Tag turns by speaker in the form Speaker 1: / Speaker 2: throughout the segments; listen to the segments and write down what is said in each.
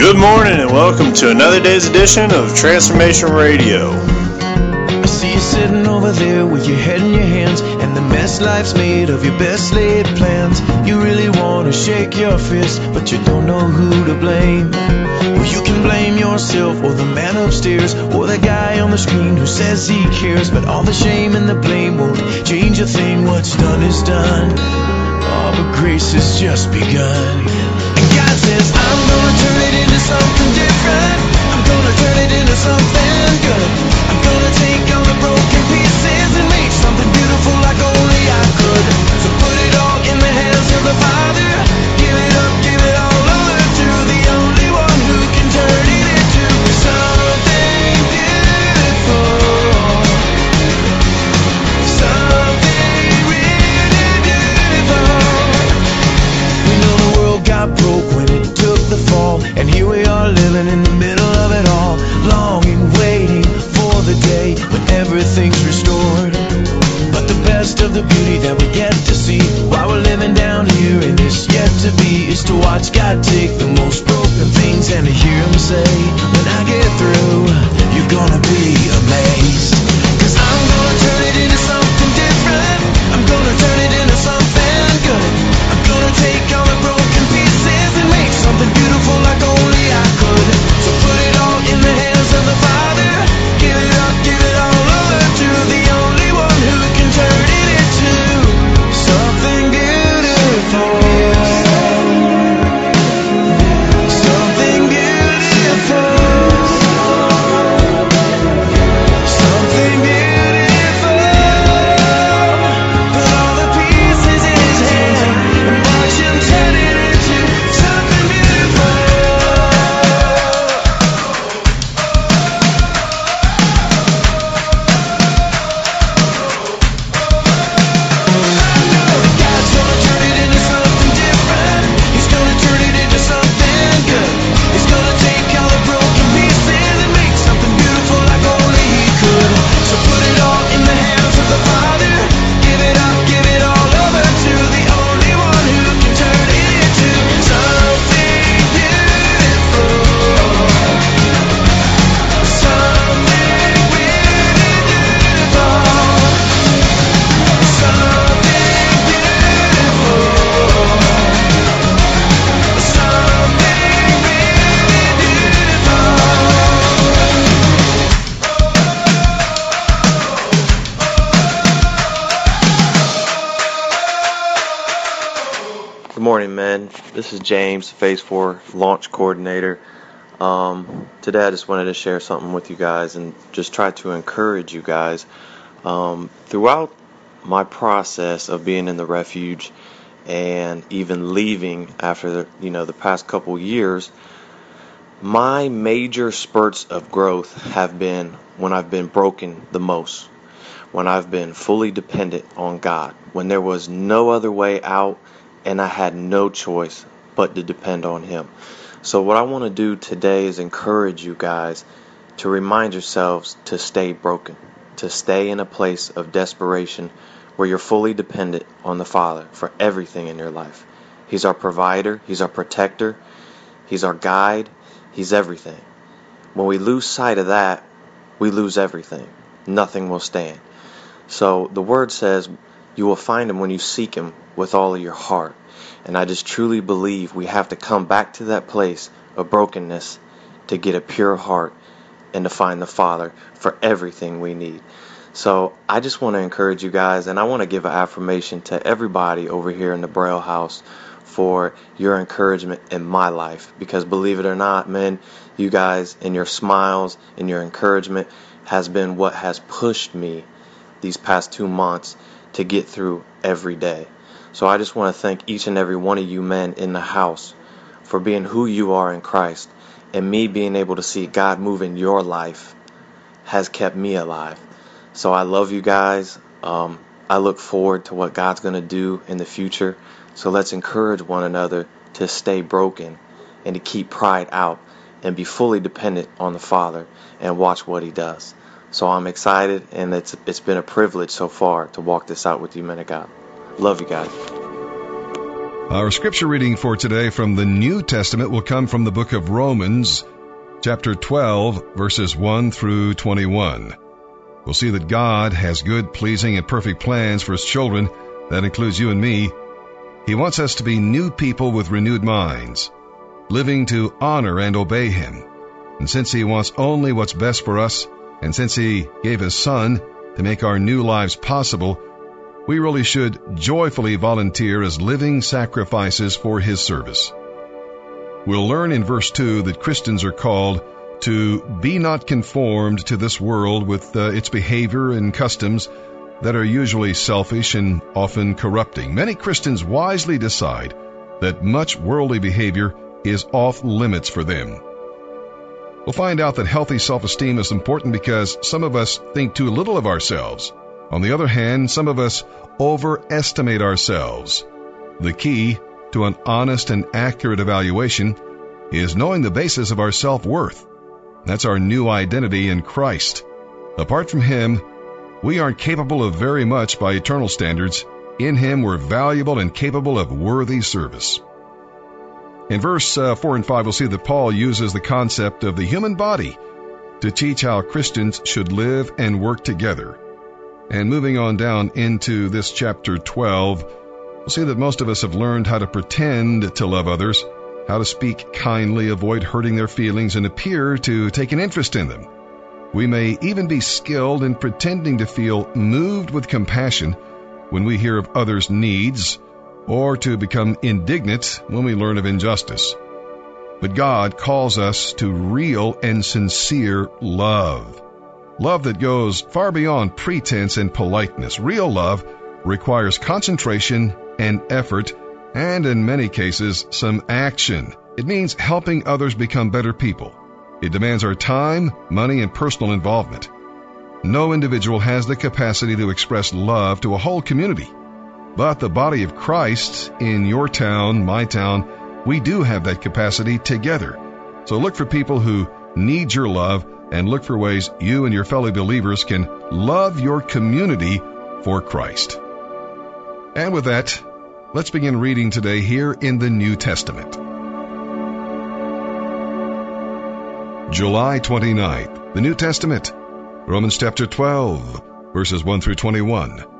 Speaker 1: Good morning and welcome to another day's edition of Transformation Radio.
Speaker 2: I see you sitting over there with your head in your hands and the mess life's made of your best laid plans. You really want to shake your fist, but you don't know who to blame. Well, you can blame yourself or the man upstairs or the guy on the screen who says he cares, but all the shame and the blame won't change a thing. What's done is done. Oh, but grace has just begun. I'm gonna turn it into something different. I'm gonna turn it into something good. I'm gonna take all the broken pieces and make something beautiful like only I could. So put it all in the hands of the Father.
Speaker 3: This is James, Phase 4 launch coordinator. Um, today, I just wanted to share something with you guys and just try to encourage you guys. Um, throughout my process of being in the refuge and even leaving after the, you know the past couple years, my major spurts of growth have been when I've been broken the most, when I've been fully dependent on God, when there was no other way out and I had no choice but to depend on Him. So, what I want to do today is encourage you guys to remind yourselves to stay broken, to stay in a place of desperation where you're fully dependent on the Father for everything in your life. He's our provider, He's our protector, He's our guide, He's everything. When we lose sight of that, we lose everything. Nothing will stand. So the word says you will find him when you seek him with all of your heart. And I just truly believe we have to come back to that place of brokenness to get a pure heart and to find the Father for everything we need. So I just want to encourage you guys, and I want to give an affirmation to everybody over here in the Braille House for your encouragement in my life. Because believe it or not, man, you guys and your smiles and your encouragement has been what has pushed me these past two months to get through every day. So I just want to thank each and every one of you men in the house for being who you are in Christ and me being able to see God move in your life has kept me alive. So I love you guys. Um, I look forward to what God's going to do in the future. So let's encourage one another to stay broken and to keep pride out and be fully dependent on the Father and watch what He does. So I'm excited, and it's it's been a privilege so far to walk this out with you, men of God. Love you guys.
Speaker 4: Our scripture reading for today from the New Testament will come from the book of Romans, chapter 12, verses 1 through 21. We'll see that God has good, pleasing, and perfect plans for His children. That includes you and me. He wants us to be new people with renewed minds, living to honor and obey Him. And since He wants only what's best for us, and since He gave His Son to make our new lives possible, we really should joyfully volunteer as living sacrifices for His service. We'll learn in verse 2 that Christians are called to be not conformed to this world with uh, its behavior and customs that are usually selfish and often corrupting. Many Christians wisely decide that much worldly behavior is off limits for them. We'll find out that healthy self esteem is important because some of us think too little of ourselves. On the other hand, some of us overestimate ourselves. The key to an honest and accurate evaluation is knowing the basis of our self worth. That's our new identity in Christ. Apart from Him, we aren't capable of very much by eternal standards. In Him, we're valuable and capable of worthy service. In verse uh, 4 and 5, we'll see that Paul uses the concept of the human body to teach how Christians should live and work together. And moving on down into this chapter 12, we'll see that most of us have learned how to pretend to love others, how to speak kindly, avoid hurting their feelings, and appear to take an interest in them. We may even be skilled in pretending to feel moved with compassion when we hear of others' needs, or to become indignant when we learn of injustice. But God calls us to real and sincere love. Love that goes far beyond pretense and politeness. Real love requires concentration and effort, and in many cases, some action. It means helping others become better people. It demands our time, money, and personal involvement. No individual has the capacity to express love to a whole community. But the body of Christ in your town, my town, we do have that capacity together. So look for people who need your love and look for ways you and your fellow believers can love your community for Christ. And with that, let's begin reading today here in the New Testament. July 29th, the New Testament, Romans chapter 12, verses 1 through 21.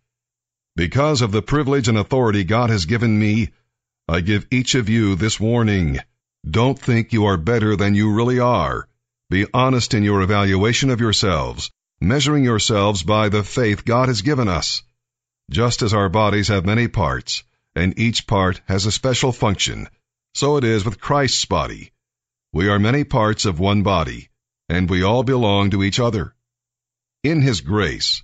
Speaker 4: Because of the privilege and authority God has given me, I give each of you this warning. Don't think you are better than you really are. Be honest in your evaluation of yourselves, measuring yourselves by the faith God has given us. Just as our bodies have many parts, and each part has a special function, so it is with Christ's body. We are many parts of one body, and we all belong to each other. In His grace,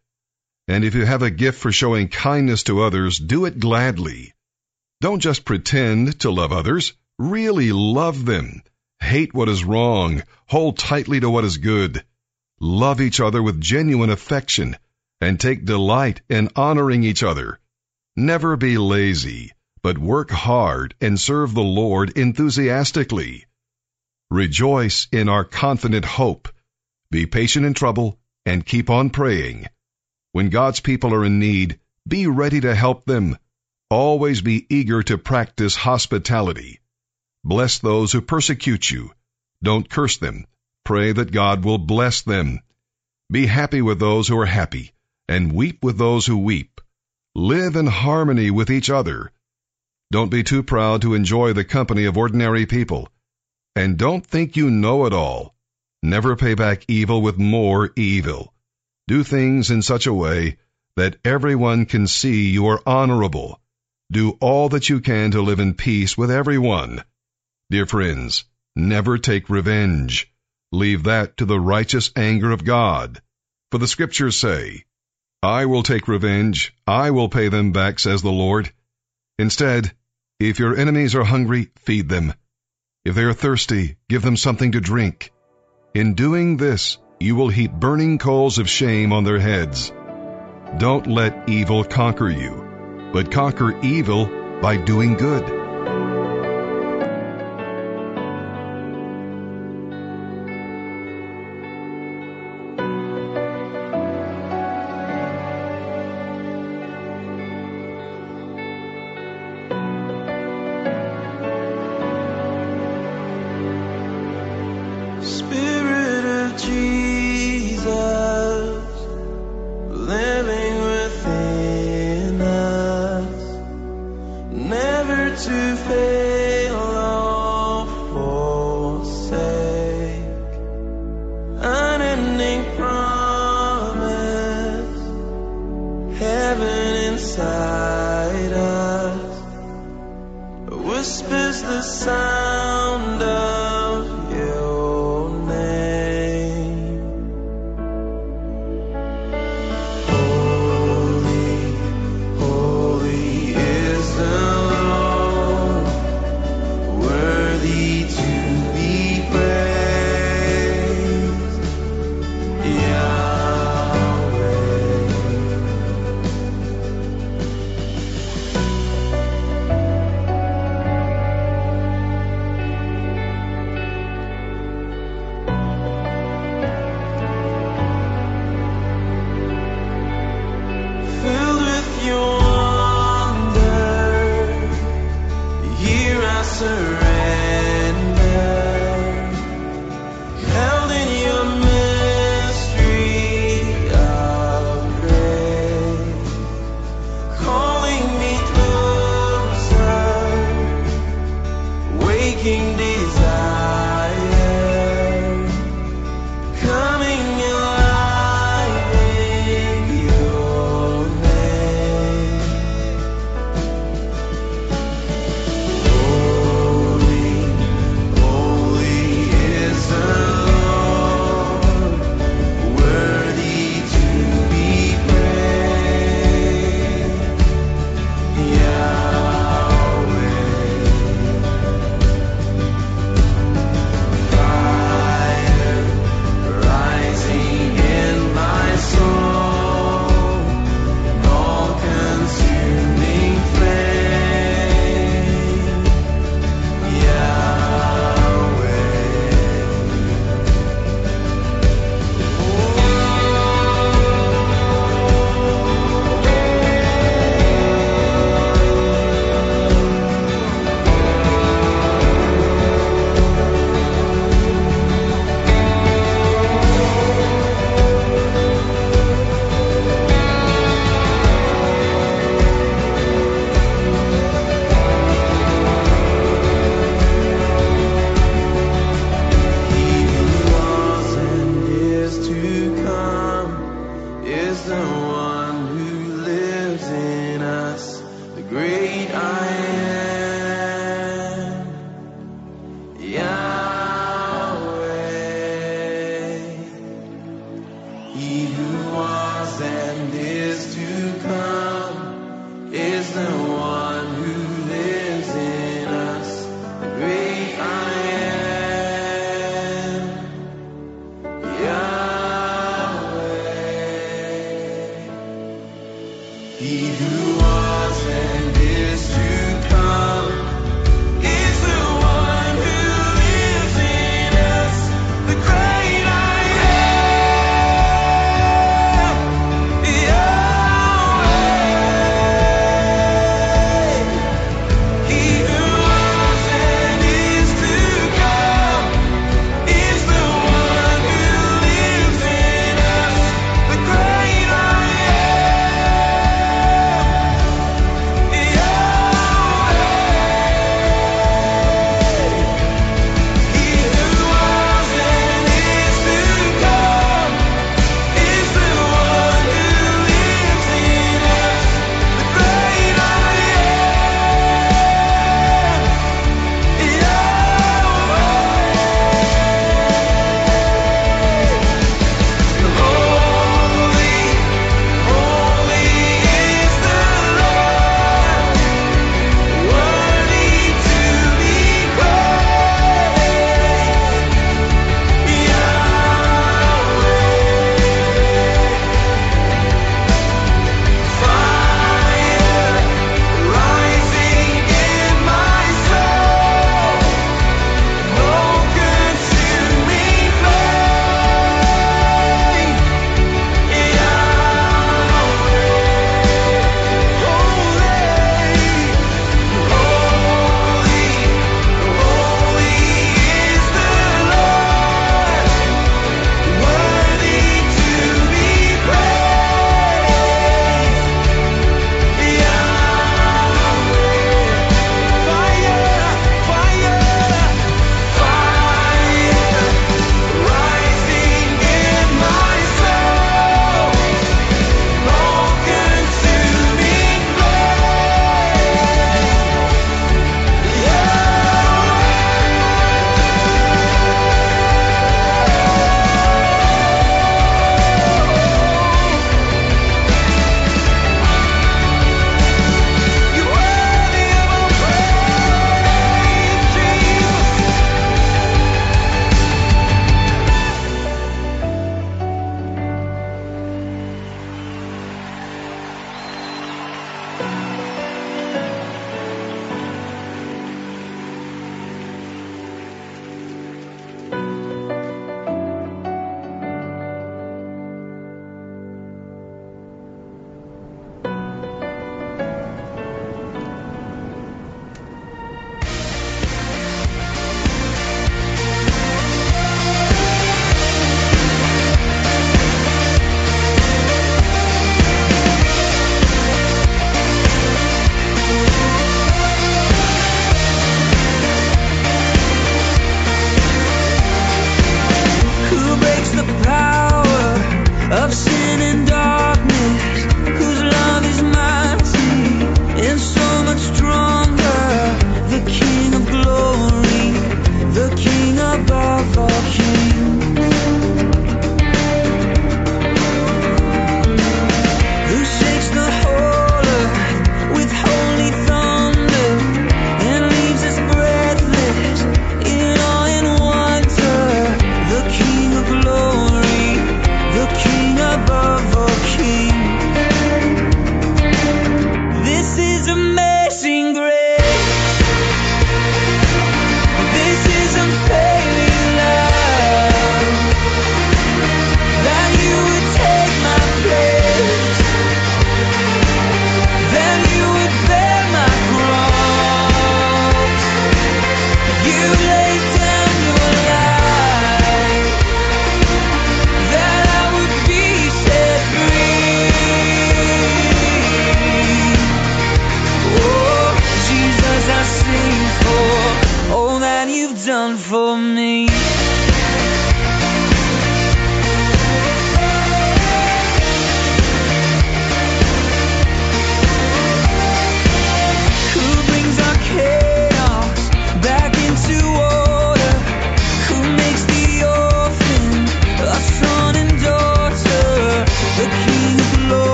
Speaker 4: And if you have a gift for showing kindness to others, do it gladly. Don't just pretend to love others. Really love them. Hate what is wrong. Hold tightly to what is good. Love each other with genuine affection and take delight in honoring each other. Never be lazy, but work hard and serve the Lord enthusiastically. Rejoice in our confident hope. Be patient in trouble and keep on praying. When God's people are in need, be ready to help them. Always be eager to practice hospitality. Bless those who persecute you. Don't curse them. Pray that God will bless them. Be happy with those who are happy, and weep with those who weep. Live in harmony with each other. Don't be too proud to enjoy the company of ordinary people. And don't think you know it all. Never pay back evil with more evil. Do things in such a way that everyone can see you are honorable. Do all that you can to live in peace with everyone. Dear friends, never take revenge. Leave that to the righteous anger of God. For the scriptures say, I will take revenge, I will pay them back, says the Lord. Instead, if your enemies are hungry, feed them. If they are thirsty, give them something to drink. In doing this, you will heap burning coals of shame on their heads. Don't let evil conquer you, but conquer evil by doing good. He who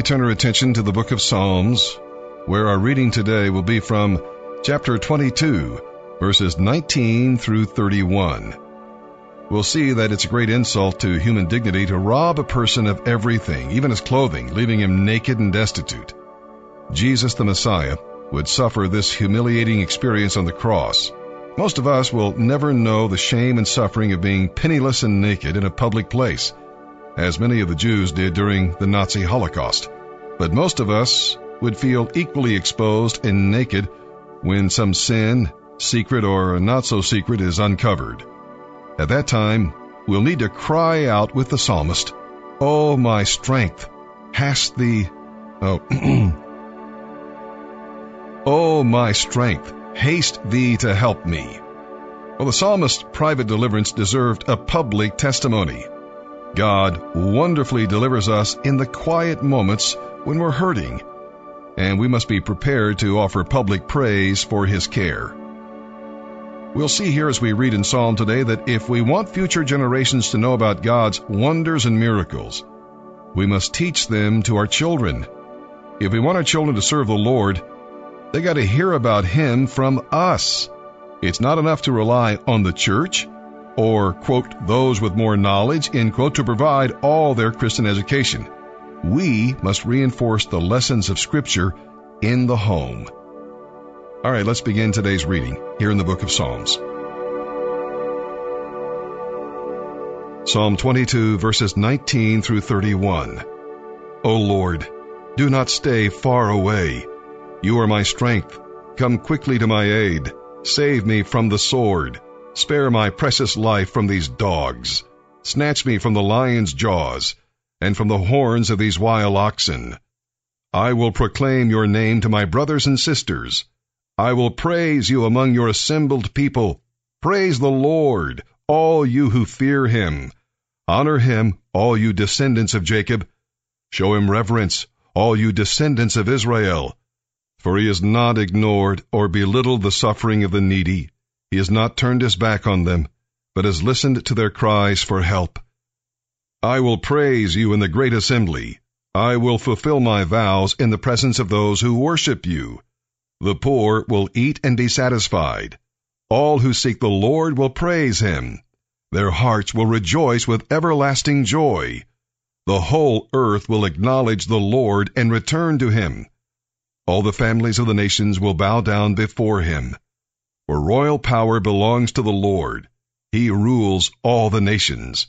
Speaker 4: we turn our attention to the book of Psalms, where our reading today will be from chapter 22, verses 19 through 31. We'll see that it's a great insult to human dignity to rob a person of everything, even his clothing, leaving him naked and destitute. Jesus the Messiah would suffer this humiliating experience on the cross. Most of us will never know the shame and suffering of being penniless and naked in a public place as many of the Jews did during the Nazi Holocaust. But most of us would feel equally exposed and naked when some sin, secret or not so secret, is uncovered. At that time, we'll need to cry out with the psalmist, Oh, my strength, hast thee, oh, oh, my strength, haste thee to help me. Well, the psalmist's private deliverance deserved a public testimony. God wonderfully delivers us in the quiet moments when we're hurting, and we must be prepared to offer public praise for His care. We'll see here as we read in Psalm today that if we want future generations to know about God's wonders and miracles, we must teach them to our children. If we want our children to serve the Lord, they got to hear about Him from us. It's not enough to rely on the church or, quote, those with more knowledge, end quote, to provide all their Christian education. We must reinforce the lessons of Scripture in the home. All right, let's begin today's reading here in the book of Psalms. Psalm 22, verses 19 through 31. O Lord, do not stay far away. You are my strength. Come quickly to my aid. Save me from the sword Spare my precious life from these dogs. Snatch me from the lion's jaws, and from the horns of these wild oxen. I will proclaim your name to my brothers and sisters. I will praise you among your assembled people. Praise the Lord, all you who fear him. Honor him, all you descendants of Jacob. Show him reverence, all you descendants of Israel. For he has not ignored or belittled the suffering of the needy he has not turned his back on them, but has listened to their cries for help. I will praise you in the great assembly. I will fulfill my vows in the presence of those who worship you. The poor will eat and be satisfied. All who seek the Lord will praise him. Their hearts will rejoice with everlasting joy. The whole earth will acknowledge the Lord and return to him. All the families of the nations will bow down before him. For royal power belongs to the Lord. He rules all the nations.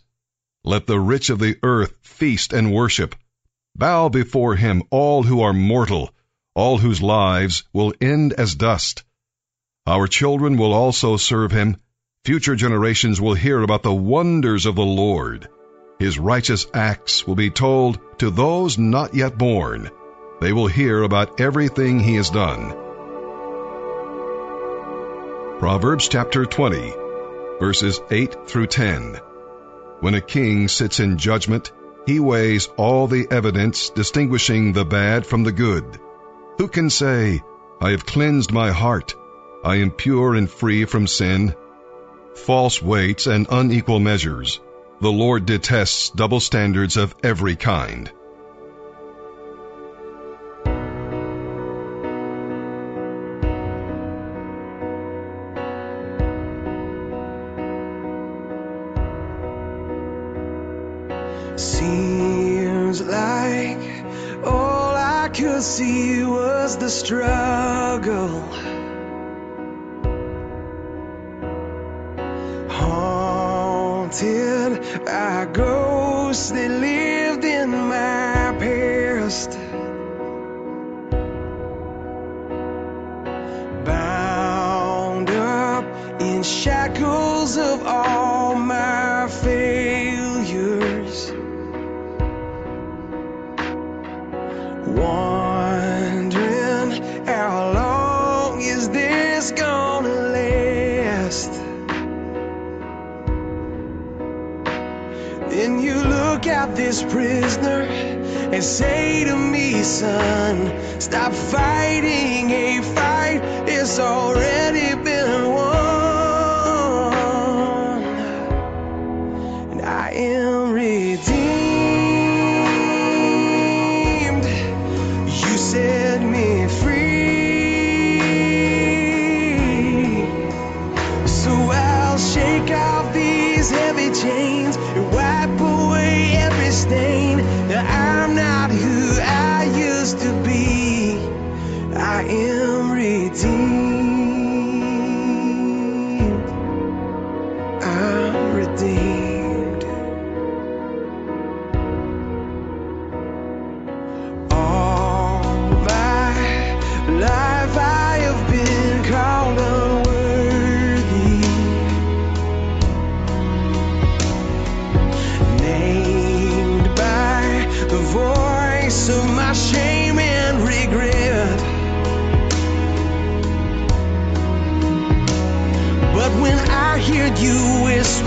Speaker 4: Let the rich of the earth feast and worship. Bow before him all who are mortal, all whose lives will end as dust. Our children will also serve him. Future generations will hear about the wonders of the Lord. His righteous acts will be told to those not yet born. They will hear about everything he has done. Proverbs chapter 20, verses 8 through 10. When a king sits in judgment, he weighs all the evidence, distinguishing the bad from the good. Who can say, I have cleansed my heart, I am pure and free from sin? False weights and unequal measures. The Lord detests double standards of every kind.
Speaker 2: Seems like all I could see was the struggle. Haunted by ghosts that lived this prisoner and say to me, son, stop fighting a fight, it's already been won. And I am redeemed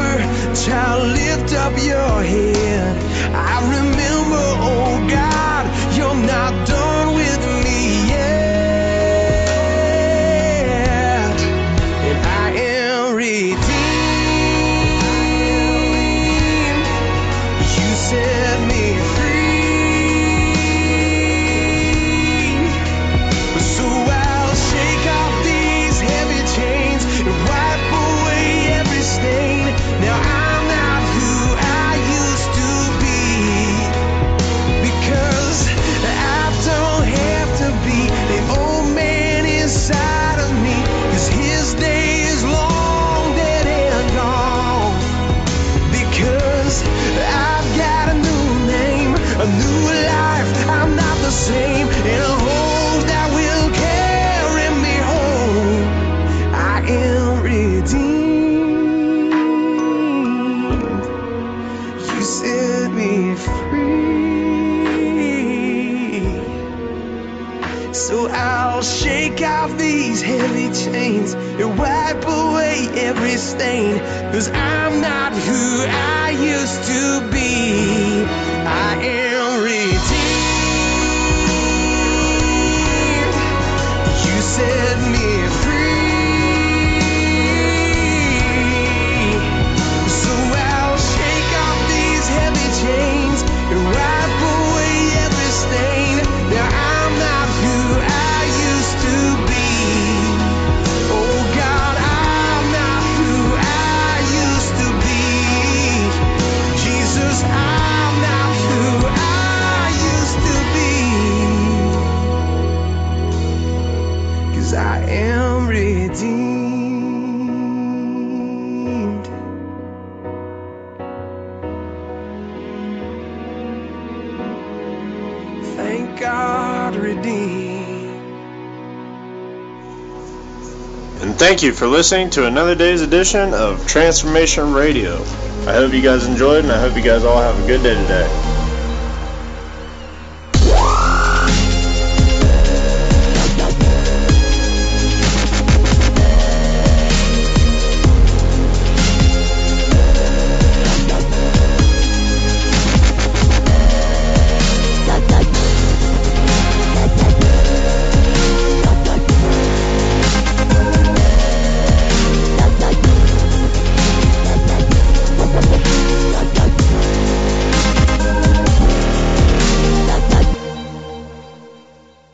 Speaker 2: remember, child, lift up your head. I remember, oh God. chains and wipe away every stain. Cause I'm not who I used to be. I am redeemed. You said. I am redeemed. Thank God, redeemed.
Speaker 1: And thank you for listening to another day's edition of Transformation Radio. I hope you guys enjoyed, and I hope you guys all have a good day today.